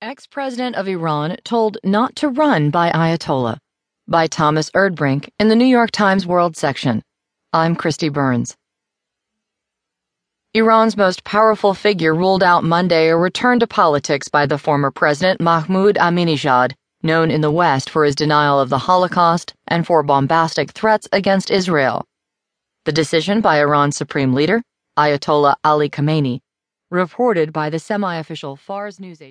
Ex President of Iran told not to run by Ayatollah by Thomas Erdbrink in the New York Times World section. I'm Kristi Burns. Iran's most powerful figure ruled out Monday a return to politics by the former president Mahmoud Ahmadinejad, known in the West for his denial of the Holocaust and for bombastic threats against Israel. The decision by Iran's supreme leader, Ayatollah Ali Khamenei, reported by the semi official Fars news agency.